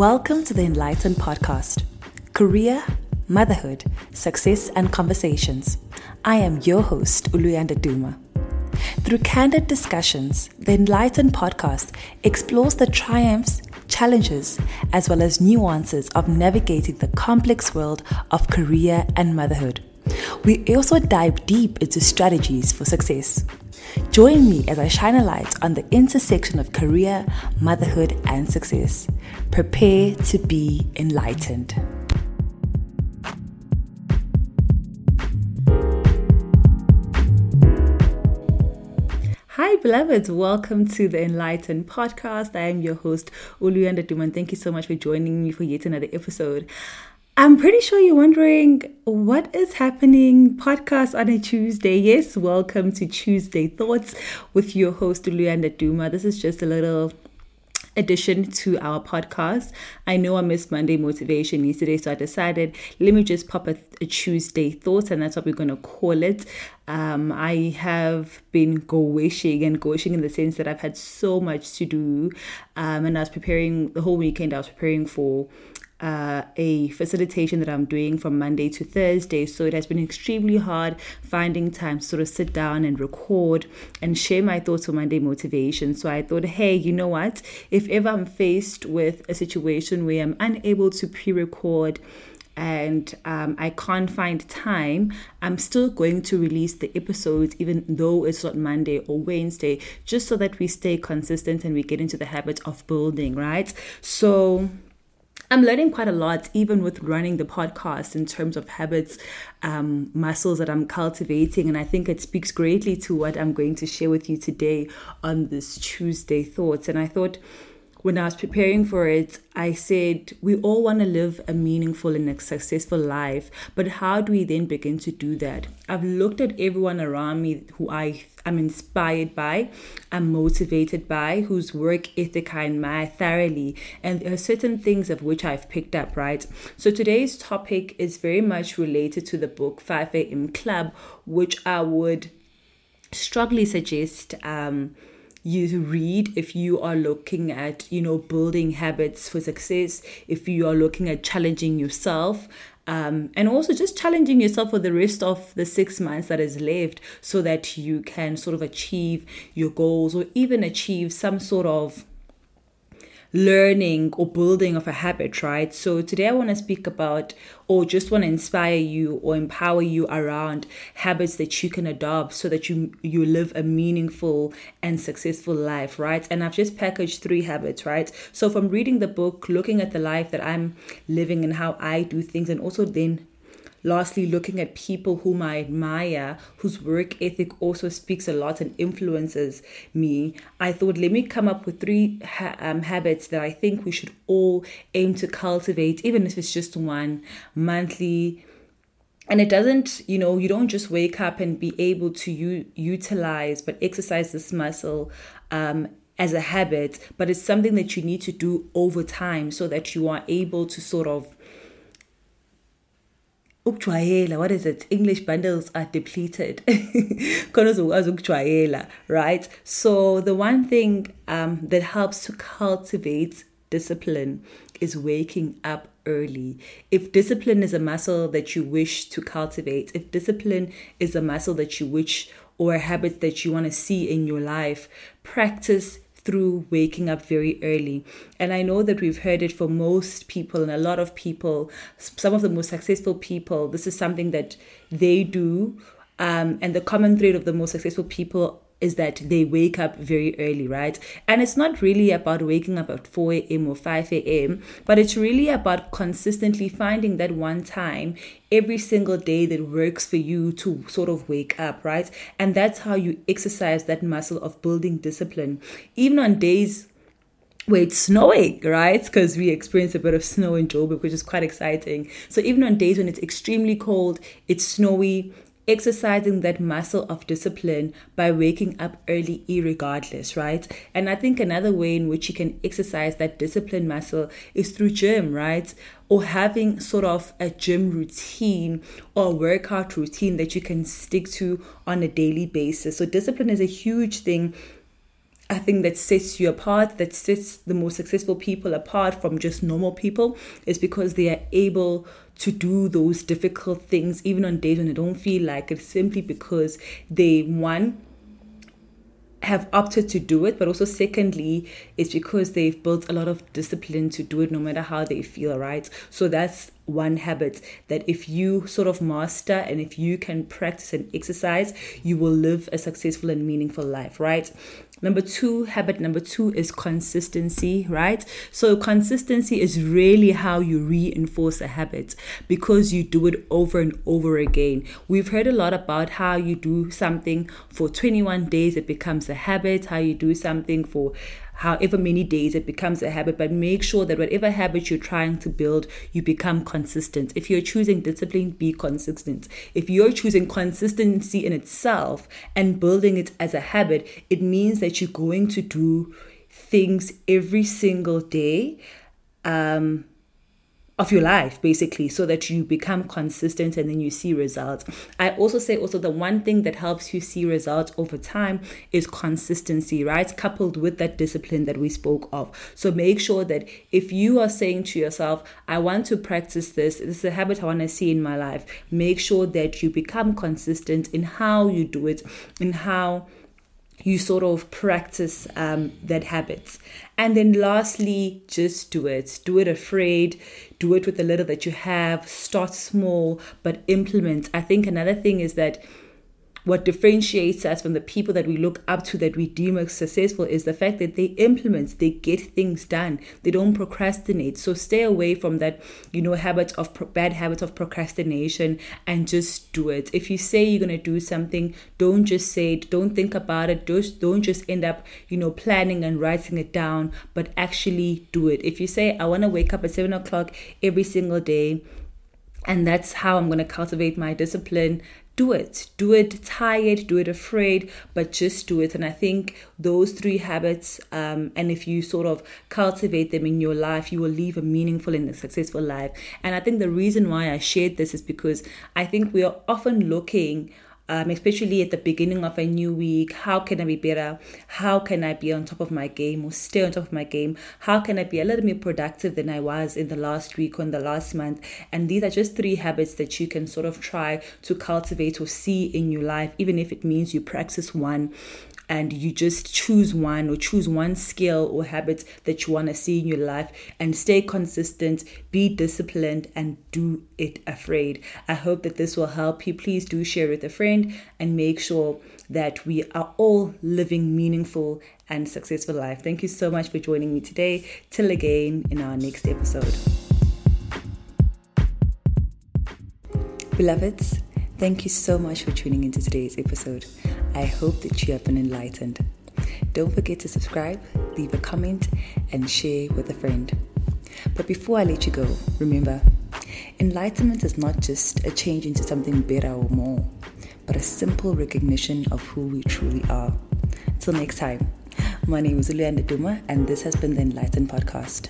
Welcome to the Enlightened Podcast Career, Motherhood, Success, and Conversations. I am your host, Uluyanda Duma. Through candid discussions, the Enlightened Podcast explores the triumphs, challenges, as well as nuances of navigating the complex world of career and motherhood. We also dive deep into strategies for success. Join me as I shine a light on the intersection of career, motherhood, and success. Prepare to be enlightened. Hi, beloveds. Welcome to the Enlightened Podcast. I am your host, Uluyanda Duman. Thank you so much for joining me for yet another episode. I'm pretty sure you're wondering what is happening. Podcast on a Tuesday. Yes, welcome to Tuesday Thoughts with your host, Uluyanda Duma. This is just a little addition to our podcast. I know I missed Monday motivation yesterday, so I decided let me just pop a, a Tuesday thought, and that's what we're going to call it. Um, I have been go wishing and go wishing in the sense that I've had so much to do, um, and I was preparing the whole weekend. I was preparing for uh, a facilitation that I'm doing from Monday to Thursday. So it has been extremely hard finding time to sort of sit down and record and share my thoughts on Monday motivation. So I thought, hey, you know what? If ever I'm faced with a situation where I'm unable to pre record, and um, I can't find time, I'm still going to release the episodes even though it's not Monday or Wednesday, just so that we stay consistent and we get into the habit of building, right? So I'm learning quite a lot, even with running the podcast, in terms of habits, um, muscles that I'm cultivating. And I think it speaks greatly to what I'm going to share with you today on this Tuesday Thoughts. And I thought, when I was preparing for it, I said, we all want to live a meaningful and a successful life, but how do we then begin to do that? I've looked at everyone around me who I am inspired by, I'm motivated by, whose work ethic I admire thoroughly, and there are certain things of which I've picked up, right? So today's topic is very much related to the book 5 a.m. Club, which I would strongly suggest. Um, you read if you are looking at you know building habits for success if you are looking at challenging yourself um, and also just challenging yourself for the rest of the six months that is left so that you can sort of achieve your goals or even achieve some sort of learning or building of a habit, right? So today I want to speak about or just want to inspire you or empower you around habits that you can adopt so that you you live a meaningful and successful life, right? And I've just packaged three habits, right? So from reading the book, looking at the life that I'm living and how I do things and also then Lastly, looking at people whom I admire, whose work ethic also speaks a lot and influences me, I thought, let me come up with three ha- um, habits that I think we should all aim to cultivate, even if it's just one monthly. And it doesn't, you know, you don't just wake up and be able to u- utilize, but exercise this muscle um, as a habit, but it's something that you need to do over time so that you are able to sort of ukujwayela what is it? English bundles are depleted. Khona uzokwazi ukujwayela right? So the one thing um, that helps to cultivate discipline is waking up early. If discipline is a muscle that you wish to cultivate, if discipline is a muscle that you wish or a habit that you want to see in your life, practice through waking up very early. And I know that we've heard it for most people and a lot of people, some of the most successful people, this is something that they do. Um, and the common thread of the most successful people is that they wake up very early, right? And it's not really about waking up at 4 a.m. or 5 a.m., but it's really about consistently finding that one time every single day that works for you to sort of wake up, right? And that's how you exercise that muscle of building discipline. Even on days where it's snowing, right? Because we experience a bit of snow in Joburg, which is quite exciting. So even on days when it's extremely cold, it's snowy, exercising that muscle of discipline by waking up early, regardless, right? And I think another way in which you can exercise that discipline muscle is through gym, right? Or having sort of a gym routine or workout routine that you can stick to on a daily basis. So, discipline is a huge thing I think that sets you apart, that sets the most successful people apart from just normal people, is because they are able to do those difficult things even on days when they don't feel like it, simply because they, one, have opted to do it, but also secondly, it's because they've built a lot of discipline to do it no matter how they feel, right? So that's one habit that if you sort of master and if you can practice and exercise, you will live a successful and meaningful life, right? Number two, habit number two is consistency, right? So, consistency is really how you reinforce a habit because you do it over and over again. We've heard a lot about how you do something for 21 days, it becomes a habit, how you do something for however many days it becomes a habit, but make sure that whatever habit you're trying to build, you become consistent. If you're choosing discipline, be consistent. If you're choosing consistency in itself and building it as a habit, it means that you're going to do things every single day. Um, of your life basically so that you become consistent and then you see results. I also say also the one thing that helps you see results over time is consistency right? Coupled with that discipline that we spoke of. So make sure that if you are saying to yourself i want to practice this this is a habit i want to see in my life make sure that you become consistent in how you do it in how you sort of practice um, that habits. And then lastly, just do it. Do it afraid. Do it with the little that you have. Start small, but implement. I think another thing is that what differentiates us from the people that we look up to that we deem as successful is the fact that they implement, they get things done, they don't procrastinate. So stay away from that, you know, habit of pro- bad habit of procrastination and just do it. If you say you're gonna do something, don't just say it, don't think about it, just don't just end up, you know, planning and writing it down, but actually do it. If you say I want to wake up at seven o'clock every single day and that's how I'm going to cultivate my discipline do it. Do it tired, do it afraid, but just do it. And I think those three habits, um, and if you sort of cultivate them in your life, you will live a meaningful and a successful life. And I think the reason why I shared this is because I think we are often looking um, especially at the beginning of a new week. How can I be better? How can I be on top of my game or stay on top of my game? How can I be a little more productive than I was in the last week or in the last month? And these are just three habits that you can sort of try to cultivate or see in your life, even if it means you practice one and you just choose one or choose one skill or habit that you want to see in your life and stay consistent, be disciplined, and do it afraid. I hope that this will help you. Please do share with a friend and make sure that we are all living meaningful and successful life. Thank you so much for joining me today. Till again in our next episode. Beloveds, Thank you so much for tuning into today's episode. I hope that you have been enlightened. Don't forget to subscribe, leave a comment, and share with a friend. But before I let you go, remember enlightenment is not just a change into something better or more, but a simple recognition of who we truly are. Till next time, my name is Uluyanda Duma, and this has been the Enlightened Podcast.